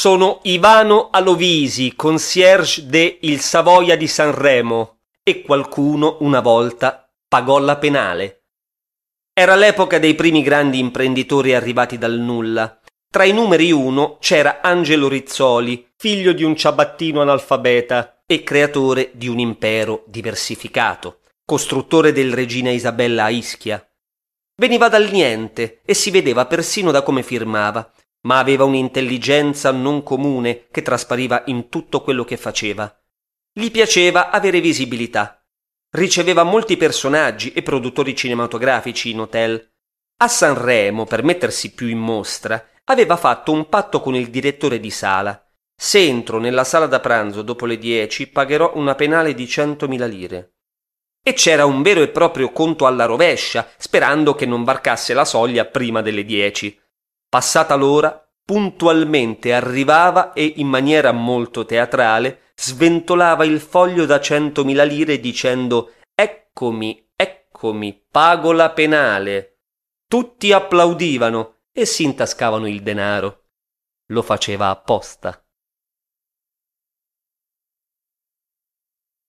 Sono Ivano Alovisi, concierge de Il Savoia di Sanremo, e qualcuno una volta pagò la penale. Era l'epoca dei primi grandi imprenditori arrivati dal nulla. Tra i numeri uno c'era Angelo Rizzoli, figlio di un ciabattino analfabeta e creatore di un impero diversificato, costruttore del Regina Isabella a Ischia. Veniva dal niente e si vedeva persino da come firmava, ma aveva un'intelligenza non comune che traspariva in tutto quello che faceva. Gli piaceva avere visibilità Riceveva molti personaggi e produttori cinematografici in hotel. A Sanremo, per mettersi più in mostra, aveva fatto un patto con il direttore di sala. Se entro nella sala da pranzo dopo le dieci, pagherò una penale di centomila lire. E c'era un vero e proprio conto alla rovescia, sperando che non varcasse la soglia prima delle dieci. Passata l'ora, puntualmente arrivava e, in maniera molto teatrale, sventolava il foglio da centomila lire dicendo Eccomi, eccomi, pago la penale. Tutti applaudivano e si intascavano il denaro. Lo faceva apposta.